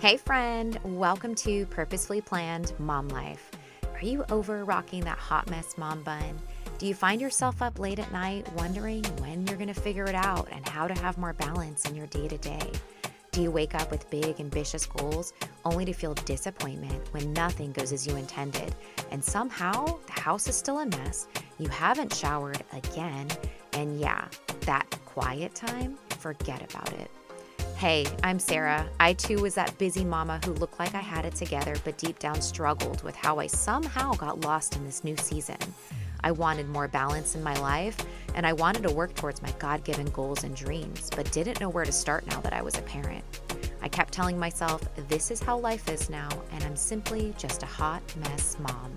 Hey, friend, welcome to Purposefully Planned Mom Life. Are you over rocking that hot mess mom bun? Do you find yourself up late at night wondering when you're going to figure it out and how to have more balance in your day to day? Do you wake up with big, ambitious goals only to feel disappointment when nothing goes as you intended? And somehow the house is still a mess, you haven't showered again, and yeah, that quiet time, forget about it. Hey, I'm Sarah. I too was that busy mama who looked like I had it together, but deep down struggled with how I somehow got lost in this new season. I wanted more balance in my life, and I wanted to work towards my God given goals and dreams, but didn't know where to start now that I was a parent. I kept telling myself, this is how life is now, and I'm simply just a hot mess mom.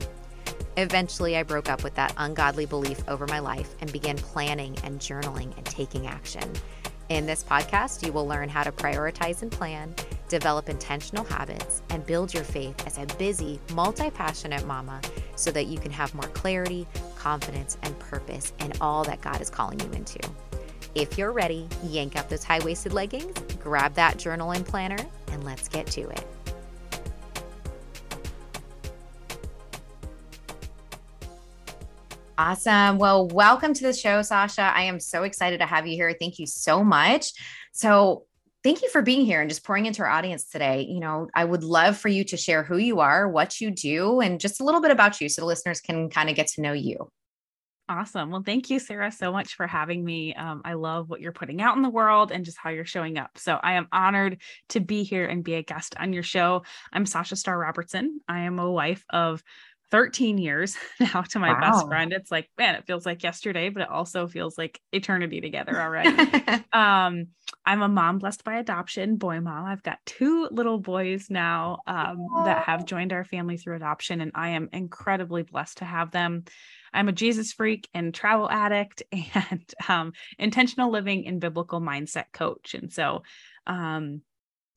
Eventually, I broke up with that ungodly belief over my life and began planning and journaling and taking action. In this podcast, you will learn how to prioritize and plan, develop intentional habits, and build your faith as a busy, multi passionate mama so that you can have more clarity, confidence, and purpose in all that God is calling you into. If you're ready, yank up those high waisted leggings, grab that journal and planner, and let's get to it. Awesome. Well, welcome to the show, Sasha. I am so excited to have you here. Thank you so much. So, thank you for being here and just pouring into our audience today. You know, I would love for you to share who you are, what you do, and just a little bit about you so the listeners can kind of get to know you. Awesome. Well, thank you, Sarah, so much for having me. Um, I love what you're putting out in the world and just how you're showing up. So I am honored to be here and be a guest on your show. I'm Sasha Star Robertson. I am a wife of 13 years now to my wow. best friend. It's like, man, it feels like yesterday, but it also feels like eternity together already. um, I'm a mom blessed by adoption, boy mom. I've got two little boys now um, that have joined our family through adoption, and I am incredibly blessed to have them. I'm a Jesus freak and travel addict and um, intentional living and biblical mindset coach. And so, um,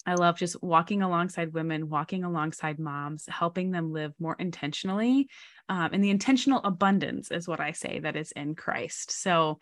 I love just walking alongside women, walking alongside moms, helping them live more intentionally. Um, and the intentional abundance is what I say that is in Christ. So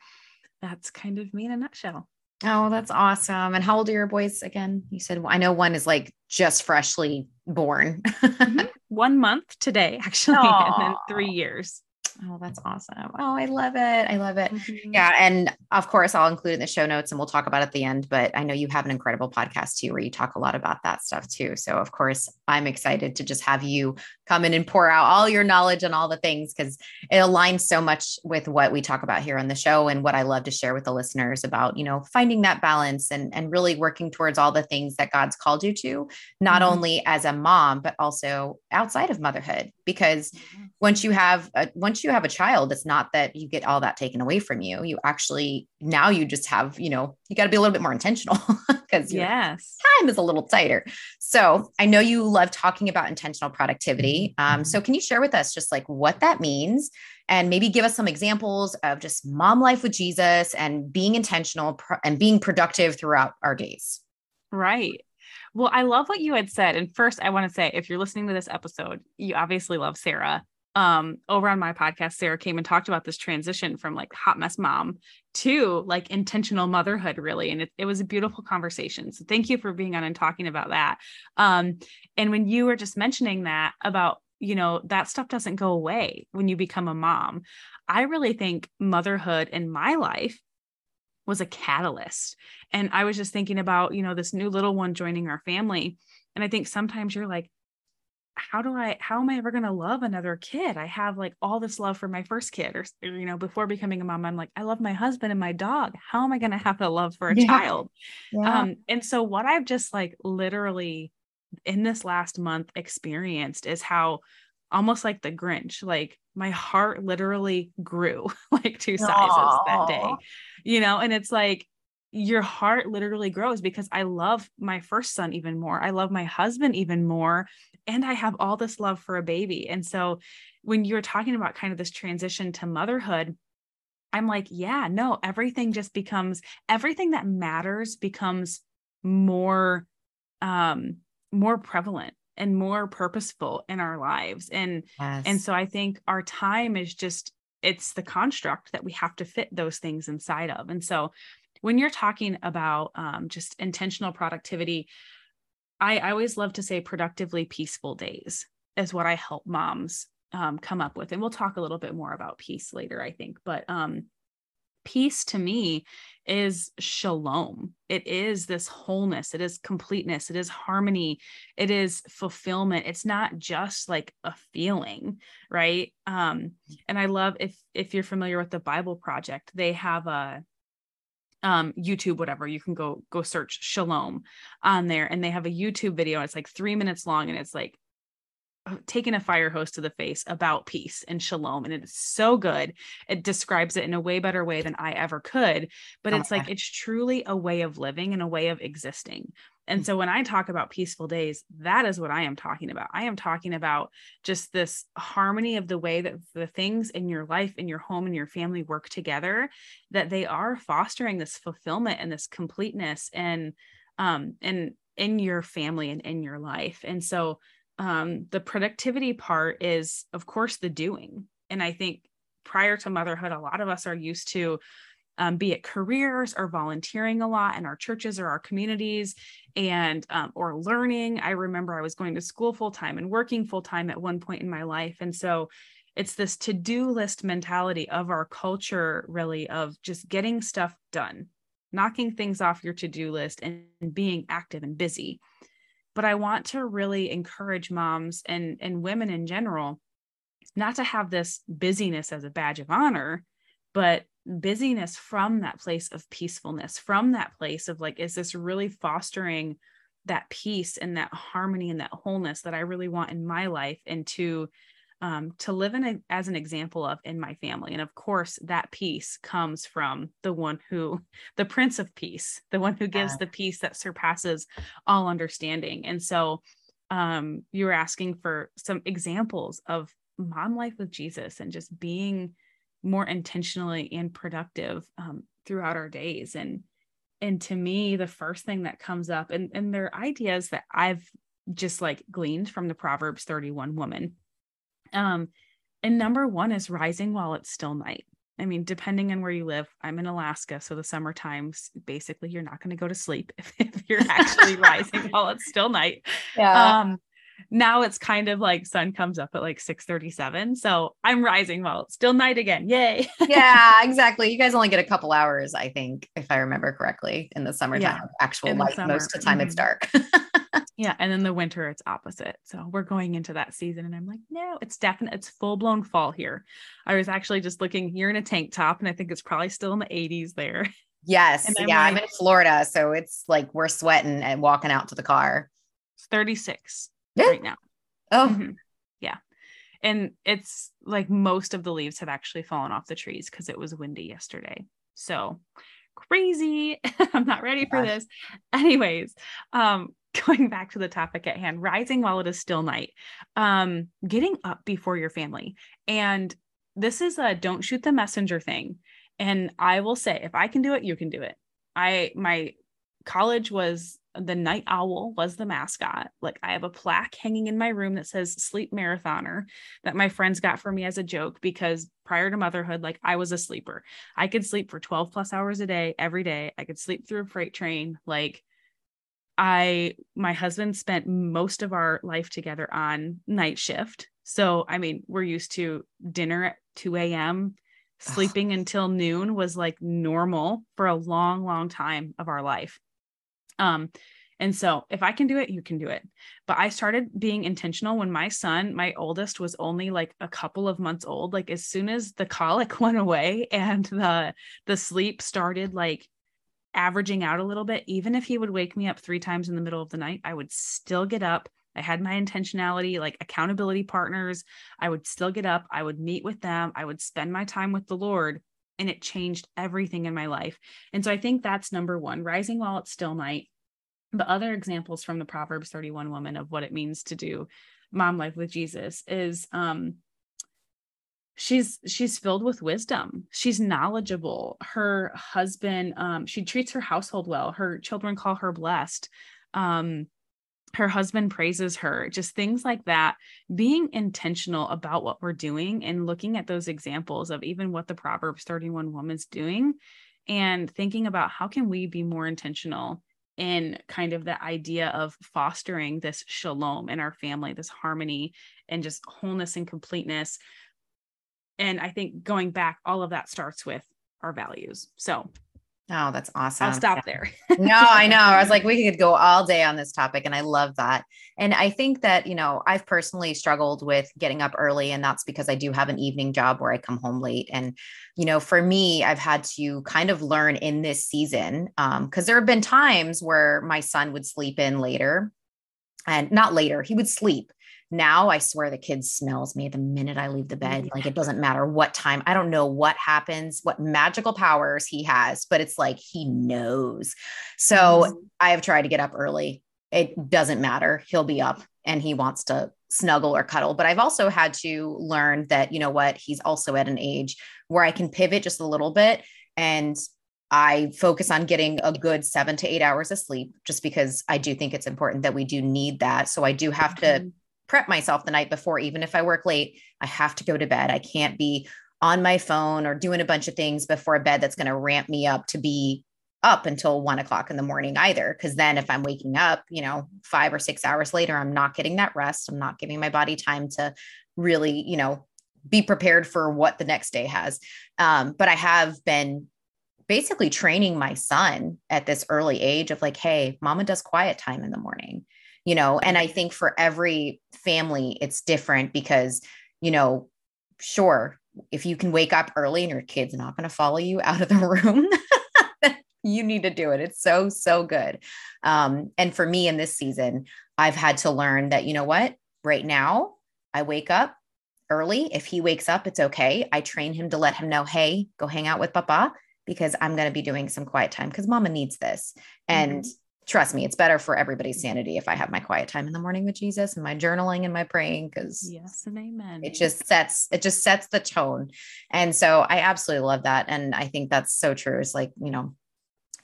that's kind of me in a nutshell. Oh, that's awesome. And how old are your boys again? You said, I know one is like just freshly born. mm-hmm. One month today, actually, Aww. and then three years. Oh, that's awesome. Oh, I love it. I love it. Mm-hmm. Yeah. And of course, I'll include in the show notes and we'll talk about it at the end. But I know you have an incredible podcast too, where you talk a lot about that stuff too. So, of course, I'm excited to just have you come in and pour out all your knowledge on all the things because it aligns so much with what we talk about here on the show and what I love to share with the listeners about, you know, finding that balance and, and really working towards all the things that God's called you to, not mm-hmm. only as a mom, but also outside of motherhood. Because mm-hmm. once you have a, once you have a child, it's not that you get all that taken away from you. You actually now you just have, you know, you got to be a little bit more intentional because yes, time is a little tighter. So I know you love talking about intentional productivity. Um, so can you share with us just like what that means and maybe give us some examples of just mom life with Jesus and being intentional pro- and being productive throughout our days? Right. Well, I love what you had said. And first, I want to say if you're listening to this episode, you obviously love Sarah um over on my podcast sarah came and talked about this transition from like hot mess mom to like intentional motherhood really and it, it was a beautiful conversation so thank you for being on and talking about that um and when you were just mentioning that about you know that stuff doesn't go away when you become a mom i really think motherhood in my life was a catalyst and i was just thinking about you know this new little one joining our family and i think sometimes you're like how do I, how am I ever going to love another kid? I have like all this love for my first kid, or, you know, before becoming a mom, I'm like, I love my husband and my dog. How am I going to have the love for a yeah. child? Yeah. Um, and so, what I've just like literally in this last month experienced is how almost like the Grinch, like my heart literally grew like two sizes Aww. that day, you know, and it's like, your heart literally grows because I love my first son even more. I love my husband even more and I have all this love for a baby. And so when you're talking about kind of this transition to motherhood, I'm like, yeah, no, everything just becomes everything that matters becomes more um more prevalent and more purposeful in our lives. And yes. and so I think our time is just it's the construct that we have to fit those things inside of. And so when you're talking about um, just intentional productivity, I, I always love to say productively peaceful days is what I help moms um, come up with. And we'll talk a little bit more about peace later, I think. But um, peace to me is shalom. It is this wholeness, it is completeness, it is harmony, it is fulfillment. It's not just like a feeling, right? Um, and I love if if you're familiar with the Bible Project, they have a um, YouTube, whatever, you can go go search Shalom on there, and they have a YouTube video. It's like three minutes long, and it's like uh, taking a fire hose to the face about peace and shalom and it's so good. It describes it in a way better way than i ever could but it's like it's truly a way of living and a way of existing. And mm. so when i talk about peaceful days that is what i am talking about. I am talking about just this harmony of the way that the things in your life in your home and your family work together that they are fostering this fulfillment and this completeness and um and in your family and in your life. And so um, the productivity part is, of course, the doing. And I think prior to motherhood, a lot of us are used to um, be it careers or volunteering a lot in our churches or our communities and um, or learning. I remember i was going to school full time and working full time at one point in my life. And so it's this to-do list mentality of our culture really of just getting stuff done knocking things off your to-do list and, and being active and busy but I want to really encourage moms and and women in general not to have this busyness as a badge of honor, but busyness from that place of peacefulness, from that place of like, is this really fostering that peace and that harmony and that wholeness that I really want in my life and to um, to live in a, as an example of in my family. And of course, that peace comes from the one who, the Prince of Peace, the one who gives yeah. the peace that surpasses all understanding. And so, um, you were asking for some examples of mom life with Jesus and just being more intentionally and productive um, throughout our days. And and to me, the first thing that comes up, and and they're ideas that I've just like gleaned from the Proverbs 31 woman um, and number one is rising while it's still night. I mean, depending on where you live, I'm in Alaska. So the summer times, basically, you're not going to go to sleep if, if you're actually rising while it's still night. Yeah. Um, now it's kind of like sun comes up at like 6 37 so i'm rising while it's still night again yay yeah exactly you guys only get a couple hours i think if i remember correctly in the summertime yeah. actual light most of the time mm-hmm. it's dark yeah. And then the winter, it's opposite. So we're going into that season. And I'm like, no, it's definitely, it's full blown fall here. I was actually just looking, you're in a tank top, and I think it's probably still in the 80s there. Yes. I'm yeah. Like, I'm in Florida. So it's like we're sweating and walking out to the car. It's 36 yeah. right now. Oh, mm-hmm. yeah. And it's like most of the leaves have actually fallen off the trees because it was windy yesterday. So crazy. I'm not ready for this. Anyways, um, going back to the topic at hand, rising while it is still night, um, getting up before your family. And this is a don't shoot the messenger thing. And I will say, if I can do it, you can do it. I, my college was the night owl was the mascot. Like I have a plaque hanging in my room that says sleep marathoner that my friends got for me as a joke because prior to motherhood, like I was a sleeper. I could sleep for 12 plus hours a day every day. I could sleep through a freight train. Like I, my husband spent most of our life together on night shift. So, I mean, we're used to dinner at 2 a.m. Sleeping until noon was like normal for a long, long time of our life. Um, and so if I can do it, you can do it. But I started being intentional when my son, my oldest, was only like a couple of months old. Like as soon as the colic went away and the the sleep started like averaging out a little bit, even if he would wake me up three times in the middle of the night, I would still get up. I had my intentionality, like accountability partners. I would still get up. I would meet with them. I would spend my time with the Lord. And it changed everything in my life. And so I think that's number one rising while it's still night. But other examples from the Proverbs 31 woman of what it means to do mom life with Jesus is um, she's she's filled with wisdom she's knowledgeable her husband um she treats her household well her children call her blessed um her husband praises her just things like that being intentional about what we're doing and looking at those examples of even what the proverbs 31 woman's doing and thinking about how can we be more intentional in kind of the idea of fostering this shalom in our family, this harmony and just wholeness and completeness. And I think going back, all of that starts with our values. So Oh, that's awesome. I'll stop there. no, I know. I was like, we could go all day on this topic, and I love that. And I think that, you know, I've personally struggled with getting up early, and that's because I do have an evening job where I come home late. And, you know, for me, I've had to kind of learn in this season because um, there have been times where my son would sleep in later and not later, he would sleep now I swear the kid smells me the minute I leave the bed. Like it doesn't matter what time. I don't know what happens, what magical powers he has, but it's like he knows. So mm-hmm. I have tried to get up early. It doesn't matter. He'll be up and he wants to snuggle or cuddle. But I've also had to learn that, you know what, he's also at an age where I can pivot just a little bit and I focus on getting a good seven to eight hours of sleep just because I do think it's important that we do need that. So I do have mm-hmm. to prep myself the night before, even if I work late, I have to go to bed. I can't be on my phone or doing a bunch of things before bed that's going to ramp me up to be up until one o'clock in the morning either. Cause then if I'm waking up, you know, five or six hours later, I'm not getting that rest. I'm not giving my body time to really, you know, be prepared for what the next day has. Um, but I have been basically training my son at this early age of like, hey, mama does quiet time in the morning you know and i think for every family it's different because you know sure if you can wake up early and your kid's not going to follow you out of the room you need to do it. It's so so good. Um, and for me in this season i've had to learn that you know what? Right now i wake up early. If he wakes up it's okay. I train him to let him know hey go hang out with papa because i'm going to be doing some quiet time because mama needs this. And mm-hmm trust me, it's better for everybody's sanity if I have my quiet time in the morning with Jesus and my journaling and my praying because yes and amen. It just sets it just sets the tone. And so I absolutely love that. And I think that's so true. It's like, you know,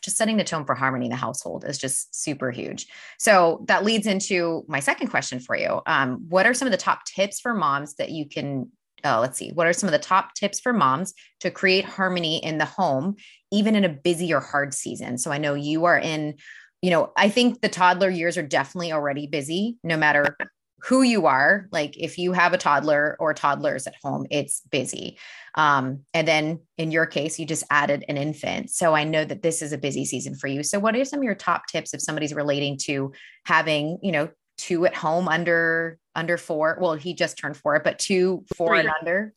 just setting the tone for harmony in the household is just super huge. So that leads into my second question for you. Um, what are some of the top tips for moms that you can uh, let's see, what are some of the top tips for moms to create harmony in the home, even in a busy or hard season? So I know you are in you know, I think the toddler years are definitely already busy, no matter who you are. Like if you have a toddler or toddlers at home, it's busy. Um, and then in your case, you just added an infant. So I know that this is a busy season for you. So what are some of your top tips if somebody's relating to having, you know, two at home under under four? Well, he just turned four, but two, four three. and under.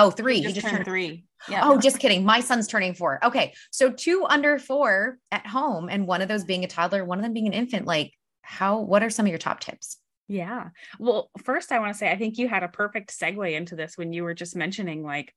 Oh, three. He just, he just turned, turned three. Yeah. Oh, just kidding. My son's turning four. Okay. So two under four at home and one of those being a toddler, one of them being an infant. Like, how, what are some of your top tips? Yeah. Well, first, I want to say, I think you had a perfect segue into this when you were just mentioning like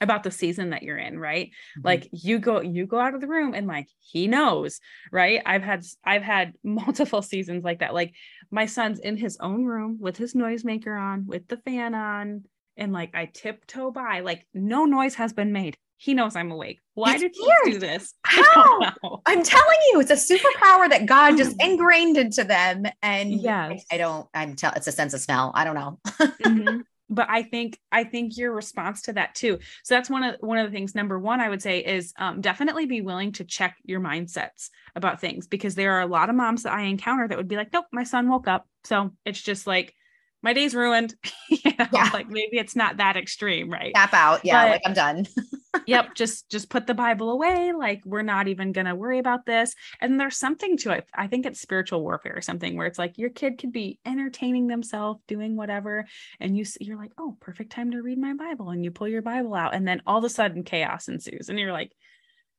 about the season that you're in, right? Mm-hmm. Like you go you go out of the room and like he knows, right? I've had I've had multiple seasons like that. Like my son's in his own room with his noisemaker on, with the fan on, and like I tiptoe by, like no noise has been made. He knows I'm awake. Why it's did he do this? How? I'm telling you, it's a superpower that God just ingrained into them. And yeah, I, I don't, I'm tell it's a sense of smell. I don't know. mm-hmm. But I think I think your response to that too. So that's one of one of the things. Number one, I would say is um, definitely be willing to check your mindsets about things because there are a lot of moms that I encounter that would be like, nope, my son woke up, so it's just like my day's ruined. you know, yeah. like maybe it's not that extreme, right? Tap out. Yeah, but, like I'm done. yep, just just put the Bible away. Like we're not even gonna worry about this. And there's something to it. I think it's spiritual warfare or something where it's like your kid could be entertaining themselves, doing whatever, and you you're like, oh, perfect time to read my Bible, and you pull your Bible out, and then all of a sudden chaos ensues, and you're like,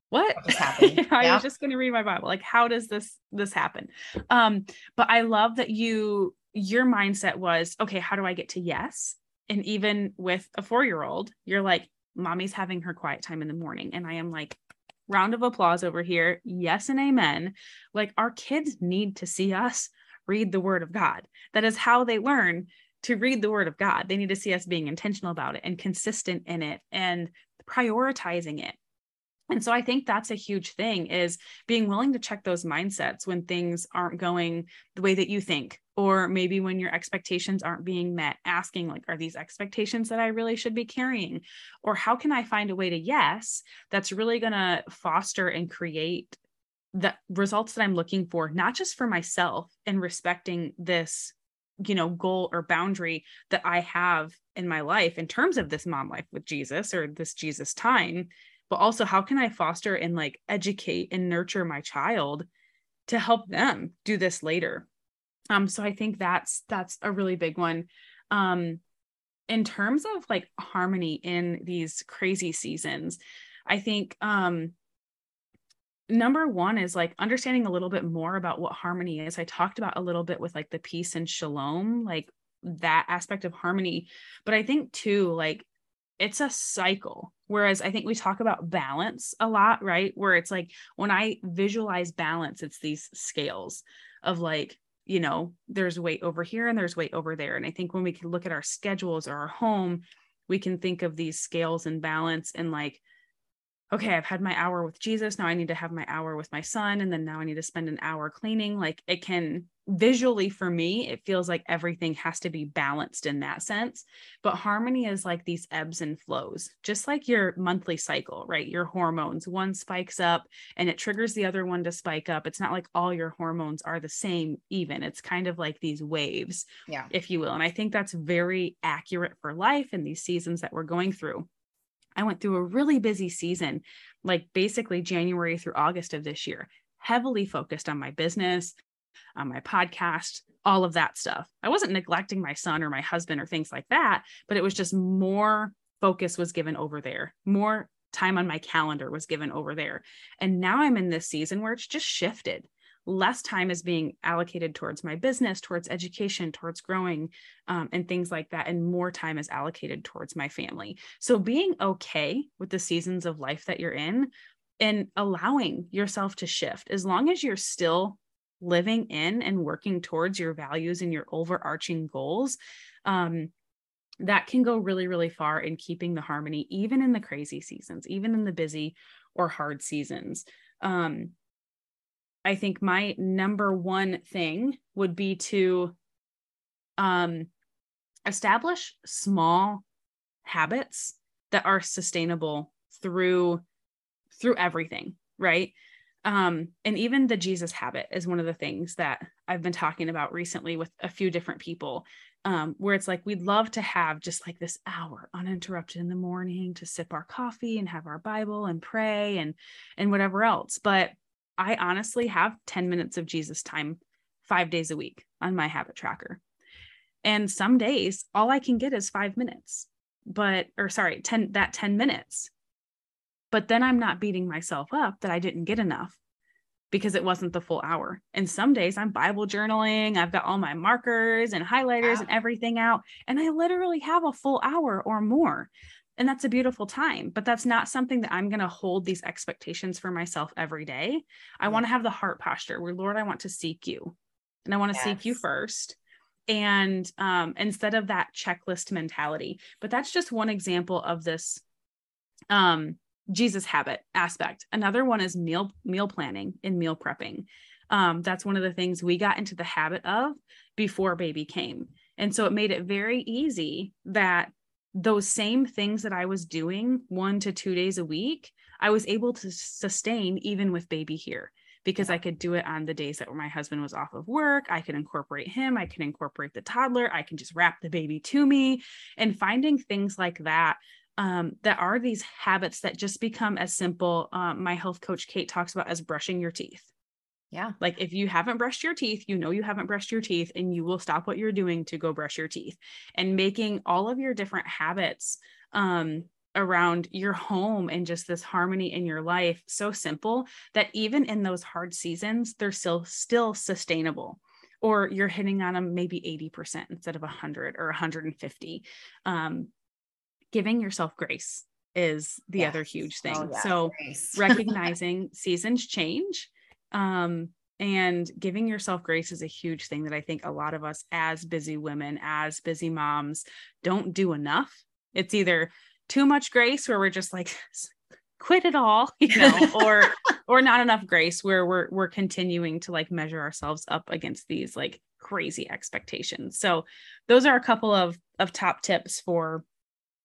what i was just going to read my bible like how does this this happen um but i love that you your mindset was, okay, how do I get to yes? And even with a four year old, you're like, mommy's having her quiet time in the morning. And I am like, round of applause over here. Yes and amen. Like our kids need to see us read the word of God. That is how they learn to read the word of God. They need to see us being intentional about it and consistent in it and prioritizing it and so i think that's a huge thing is being willing to check those mindsets when things aren't going the way that you think or maybe when your expectations aren't being met asking like are these expectations that i really should be carrying? Or how can i find a way to yes that's really going to foster and create the results that I'm looking for, not just for myself and respecting this, you know, goal or boundary that I have in my life in terms of this mom life with Jesus or this Jesus time, but also how can I foster and like educate and nurture my child to help them do this later. Um, so I think that's that's a really big one. Um, in terms of like harmony in these crazy seasons, I think um number one is like understanding a little bit more about what harmony is. I talked about a little bit with like the peace and shalom, like that aspect of harmony. But I think too, like it's a cycle. Whereas I think we talk about balance a lot, right? Where it's like when I visualize balance, it's these scales of like, you know, there's weight over here and there's weight over there. And I think when we can look at our schedules or our home, we can think of these scales and balance and like, okay, I've had my hour with Jesus. Now I need to have my hour with my son. And then now I need to spend an hour cleaning. Like it can visually for me, it feels like everything has to be balanced in that sense. But harmony is like these ebbs and flows, just like your monthly cycle, right? Your hormones, one spikes up and it triggers the other one to spike up. It's not like all your hormones are the same, even. It's kind of like these waves, yeah. if you will. And I think that's very accurate for life and these seasons that we're going through. I went through a really busy season, like basically January through August of this year, heavily focused on my business, on my podcast, all of that stuff. I wasn't neglecting my son or my husband or things like that, but it was just more focus was given over there, more time on my calendar was given over there. And now I'm in this season where it's just shifted less time is being allocated towards my business, towards education, towards growing, um, and things like that. And more time is allocated towards my family. So being okay with the seasons of life that you're in and allowing yourself to shift, as long as you're still living in and working towards your values and your overarching goals. Um, that can go really, really far in keeping the harmony, even in the crazy seasons, even in the busy or hard seasons. Um, I think my number one thing would be to um, establish small habits that are sustainable through through everything, right? Um, and even the Jesus habit is one of the things that I've been talking about recently with a few different people, um, where it's like we'd love to have just like this hour uninterrupted in the morning to sip our coffee and have our Bible and pray and and whatever else. But I honestly have 10 minutes of Jesus time five days a week on my habit tracker. And some days all I can get is five minutes, but, or sorry, 10, that 10 minutes. But then I'm not beating myself up that I didn't get enough because it wasn't the full hour. And some days I'm Bible journaling, I've got all my markers and highlighters wow. and everything out, and I literally have a full hour or more and that's a beautiful time but that's not something that i'm going to hold these expectations for myself every day. I want to have the heart posture where lord i want to seek you and i want to yes. seek you first. And um, instead of that checklist mentality but that's just one example of this um, jesus habit aspect. Another one is meal meal planning and meal prepping. Um, that's one of the things we got into the habit of before baby came. And so it made it very easy that those same things that I was doing one to two days a week, I was able to sustain even with baby here because I could do it on the days that my husband was off of work. I could incorporate him, I can incorporate the toddler, I can just wrap the baby to me and finding things like that. Um, that are these habits that just become as simple. Um, my health coach Kate talks about as brushing your teeth. Yeah. Like if you haven't brushed your teeth, you know you haven't brushed your teeth and you will stop what you're doing to go brush your teeth and making all of your different habits um around your home and just this harmony in your life so simple that even in those hard seasons they're still still sustainable or you're hitting on them maybe 80% instead of 100 or 150 um giving yourself grace is the yes. other huge thing oh, yeah. so recognizing seasons change um, and giving yourself grace is a huge thing that I think a lot of us, as busy women, as busy moms, don't do enough. It's either too much grace where we're just like, quit it all, you know, or or not enough grace where we're we're continuing to like measure ourselves up against these like crazy expectations. So those are a couple of of top tips for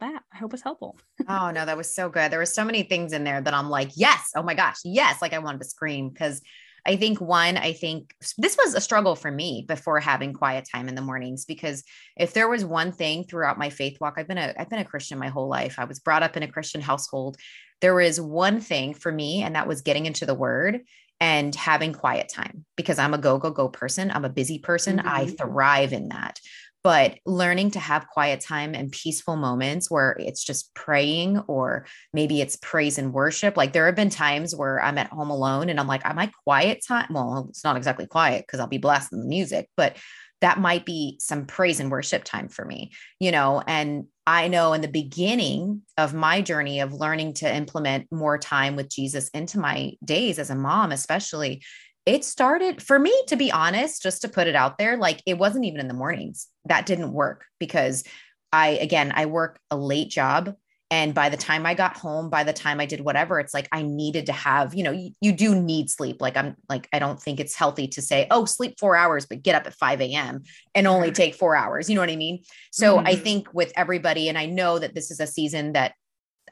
that. I hope it's helpful. oh no, that was so good. There were so many things in there that I'm like, yes, oh my gosh, yes. Like I wanted to scream because I think one, I think this was a struggle for me before having quiet time in the mornings because if there was one thing throughout my faith walk, I've been a I've been a Christian my whole life. I was brought up in a Christian household. There was one thing for me, and that was getting into the word and having quiet time because I'm a go, go, go person. I'm a busy person. Mm-hmm. I thrive in that but learning to have quiet time and peaceful moments where it's just praying or maybe it's praise and worship. Like there have been times where I'm at home alone and I'm like, am I quiet time? Well, it's not exactly quiet because I'll be blasting the music, but that might be some praise and worship time for me, you know. And I know in the beginning of my journey of learning to implement more time with Jesus into my days as a mom, especially, it started for me, to be honest, just to put it out there, like it wasn't even in the mornings. That didn't work because I, again, I work a late job. And by the time I got home, by the time I did whatever, it's like I needed to have, you know, you, you do need sleep. Like I'm like, I don't think it's healthy to say, oh, sleep four hours, but get up at 5 a.m. and only take four hours. You know what I mean? So mm-hmm. I think with everybody, and I know that this is a season that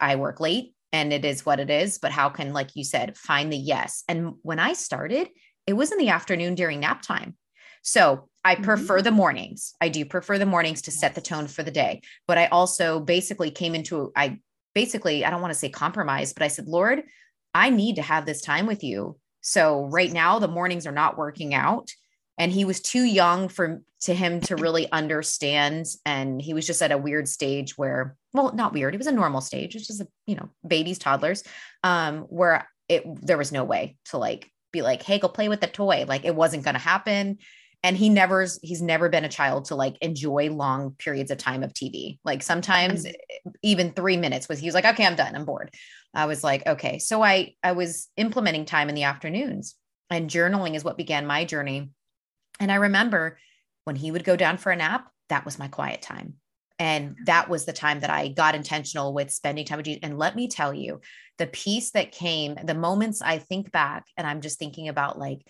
I work late and it is what it is, but how can, like you said, find the yes? And when I started, it was in the afternoon during nap time. So I mm-hmm. prefer the mornings. I do prefer the mornings to set the tone for the day. But I also basically came into, I basically, I don't want to say compromise, but I said, Lord, I need to have this time with you. So right now, the mornings are not working out. And he was too young for to him to really understand. And he was just at a weird stage where, well, not weird. It was a normal stage. It's just a, you know, babies, toddlers, um, where it there was no way to like be like, hey, go play with the toy. Like it wasn't going to happen. And he never, he's never been a child to like enjoy long periods of time of TV. Like sometimes mm-hmm. even three minutes was, he was like, okay, I'm done. I'm bored. I was like, okay. So I, I was implementing time in the afternoons and journaling is what began my journey. And I remember when he would go down for a nap, that was my quiet time. And that was the time that I got intentional with spending time with you. And let me tell you, the peace that came, the moments I think back and I'm just thinking about like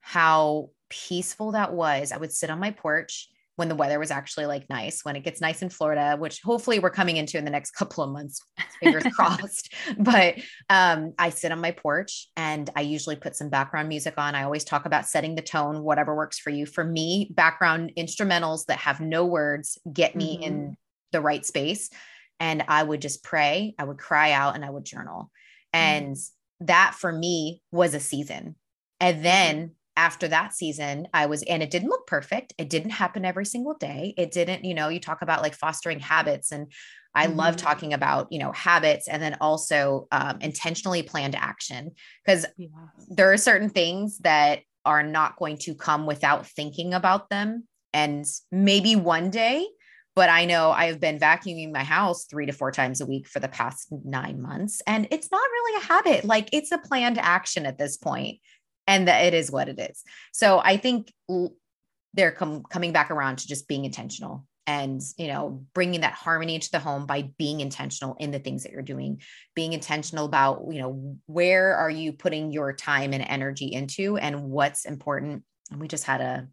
how peaceful that was. I would sit on my porch when the weather was actually like nice, when it gets nice in Florida, which hopefully we're coming into in the next couple of months, fingers crossed. But um, I sit on my porch and I usually put some background music on. I always talk about setting the tone, whatever works for you. For me, background instrumentals that have no words get me mm-hmm. in the right space. And I would just pray, I would cry out, and I would journal. And mm-hmm. that for me was a season. And mm-hmm. then after that season, I was, and it didn't look perfect. It didn't happen every single day. It didn't, you know, you talk about like fostering habits. And I mm-hmm. love talking about, you know, habits and then also um, intentionally planned action because yeah. there are certain things that are not going to come without thinking about them. And maybe one day, but I know I've been vacuuming my house three to four times a week for the past nine months. And it's not really a habit. Like it's a planned action at this point and that it is what it is. So I think they're com- coming back around to just being intentional and you know bringing that harmony into the home by being intentional in the things that you're doing being intentional about you know where are you putting your time and energy into and what's important and we just had a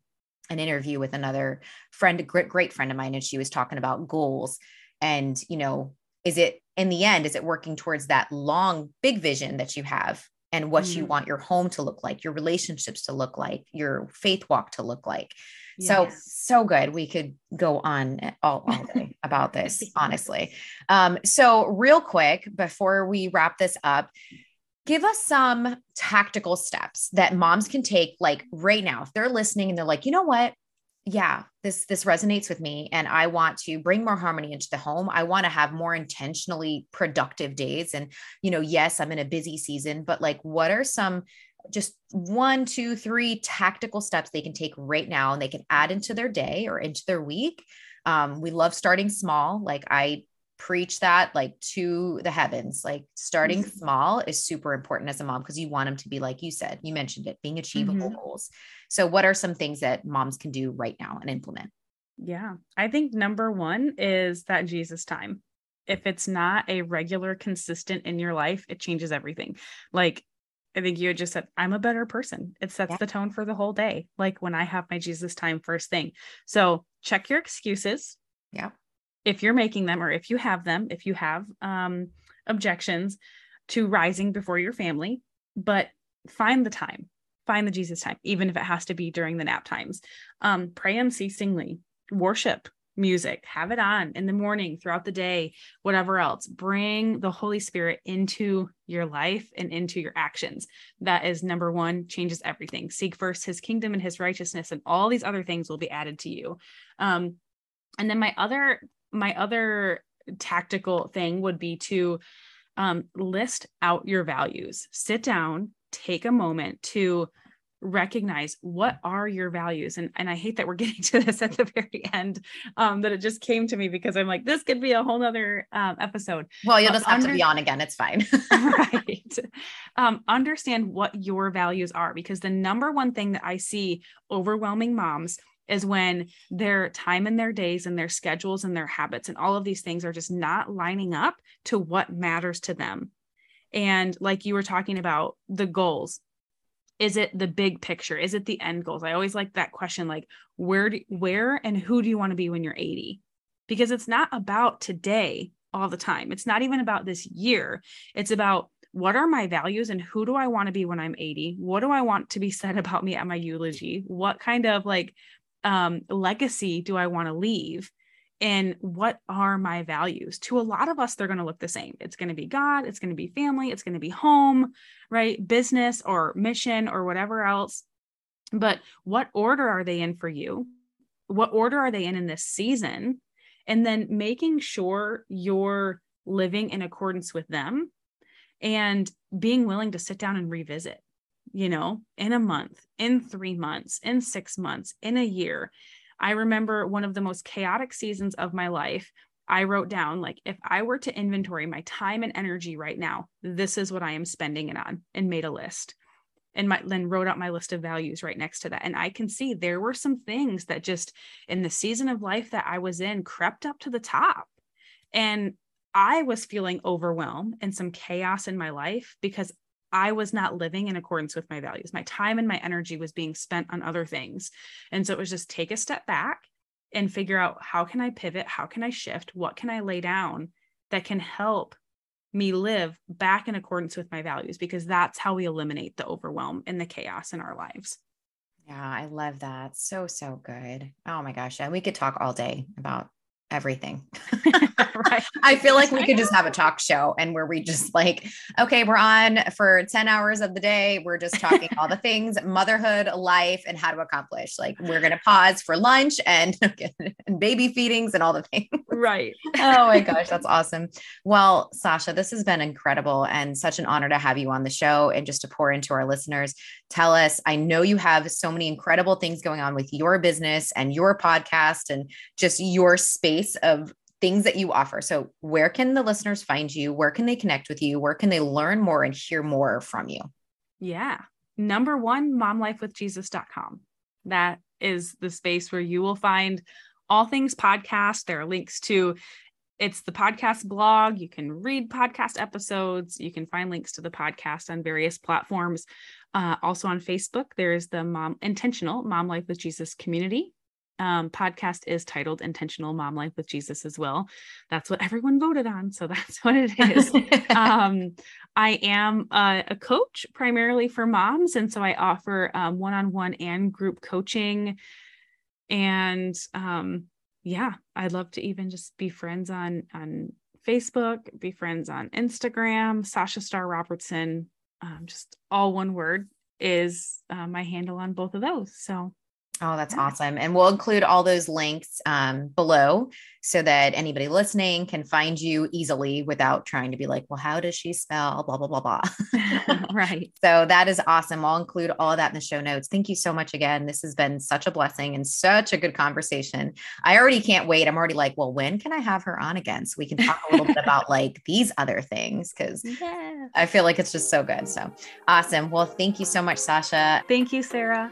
an interview with another friend great great friend of mine and she was talking about goals and you know is it in the end is it working towards that long big vision that you have and what mm. you want your home to look like, your relationships to look like, your faith walk to look like. Yes. So, so good. We could go on all, all day about this, honestly. Um, so, real quick, before we wrap this up, give us some tactical steps that moms can take, like right now, if they're listening and they're like, you know what? Yeah this this resonates with me and i want to bring more harmony into the home. I want to have more intentionally productive days and you know yes i'm in a busy season but like what are some just one two three tactical steps they can take right now and they can add into their day or into their week? Um, we love starting small like i preach that like to the heavens like starting mm-hmm. small is super important as a mom because you want them to be like you said you mentioned it being achievable mm-hmm. goals so what are some things that moms can do right now and implement yeah i think number one is that jesus time if it's not a regular consistent in your life it changes everything like I think you had just said, I'm a better person. It sets yeah. the tone for the whole day. Like when I have my Jesus time first thing. So check your excuses. Yeah if you're making them or if you have them, if you have um, objections to rising before your family, but find the time, find the Jesus time, even if it has to be during the nap times. Um, pray unceasingly, worship, music, have it on in the morning, throughout the day, whatever else. Bring the Holy Spirit into your life and into your actions. That is number one, changes everything. Seek first his kingdom and his righteousness, and all these other things will be added to you. Um, and then my other, my other tactical thing would be to um, list out your values. Sit down, take a moment to recognize what are your values. And and i hate that we're getting to this at the very end um that it just came to me because i'm like this could be a whole nother um, episode. Well you'll just have under- to be on again. It's fine. Right. Um understand what your values are because the number one thing that i see overwhelming moms is when their time and their days and their schedules and their habits and all of these things are just not lining up to what matters to them. And like you were talking about the goals is it the big picture? Is it the end goals? I always like that question like where do, where and who do you want to be when you're 80 because it's not about today all the time. It's not even about this year. It's about what are my values and who do i want to be when i'm 80 what do i want to be said about me at my eulogy? What kind of like um, legacy do i want to leave? And what are my values? To a lot of us they're going to look the same. It's going to be god it's going to be family it's going to be home right? Business or mission or whatever else. But what order are they in for you? What order are they in in this season? And then making sure you're living in accordance with them and being willing to sit down and revisit you know in a month in 3 months in 6 months in a year I remember one of the most chaotic seasons of my life. I wrote down, like, if I were to inventory my time and energy right now, this is what I am spending it on, and made a list. And my, then wrote out my list of values right next to that. And I can see there were some things that just in the season of life that I was in crept up to the top. And I was feeling overwhelmed and some chaos in my life because I was not living in accordance with my values. My time and my energy was being spent on other things. And so it was just take a step back and figure out how can I pivot? How can I shift? What can I lay down that can help me live back in accordance with my values? Because that's how we eliminate the overwhelm and the chaos in our lives. Yeah, I love that. So, so good. Oh my gosh. And we could talk all day about everything. right. I feel like we could just have a talk show and where we just like, okay, we're on for 10 hours of the day. We're just talking all the things, motherhood, life, and how to accomplish. Like we're gonna pause for lunch and, and baby feedings and all the things. Right. oh my gosh, that's awesome. Well, Sasha, this has been incredible and such an honor to have you on the show and just to pour into our listeners. Tell us, I know you have so many incredible things going on with your business and your podcast and just your space of things that you offer. So, where can the listeners find you? Where can they connect with you? Where can they learn more and hear more from you? Yeah. Number one, momlifewithjesus.com. That is the space where you will find all things podcast. There are links to it's the podcast blog. You can read podcast episodes. You can find links to the podcast on various platforms. Uh, also on Facebook, there is the Mom Intentional Mom Life with Jesus community um, podcast is titled Intentional Mom Life with Jesus as well. That's what everyone voted on. So that's what it is. um, I am a, a, coach primarily for moms. And so I offer one on one and group coaching. And um, yeah, I'd love to even just be friends on, on Facebook, be friends on Instagram, Sasha Star Robertson, um, just all one word is uh, my handle on both of those. So Oh, that's awesome. And we'll include all those links um, below so that anybody listening can find you easily without trying to be like, well, how does she spell blah, blah, blah, blah. right. So that is awesome. I'll include all of that in the show notes. Thank you so much again. This has been such a blessing and such a good conversation. I already can't wait. I'm already like, well, when can I have her on again? So we can talk a little bit about like these other things because yeah. I feel like it's just so good. So awesome. Well, thank you so much, Sasha. Thank you, Sarah.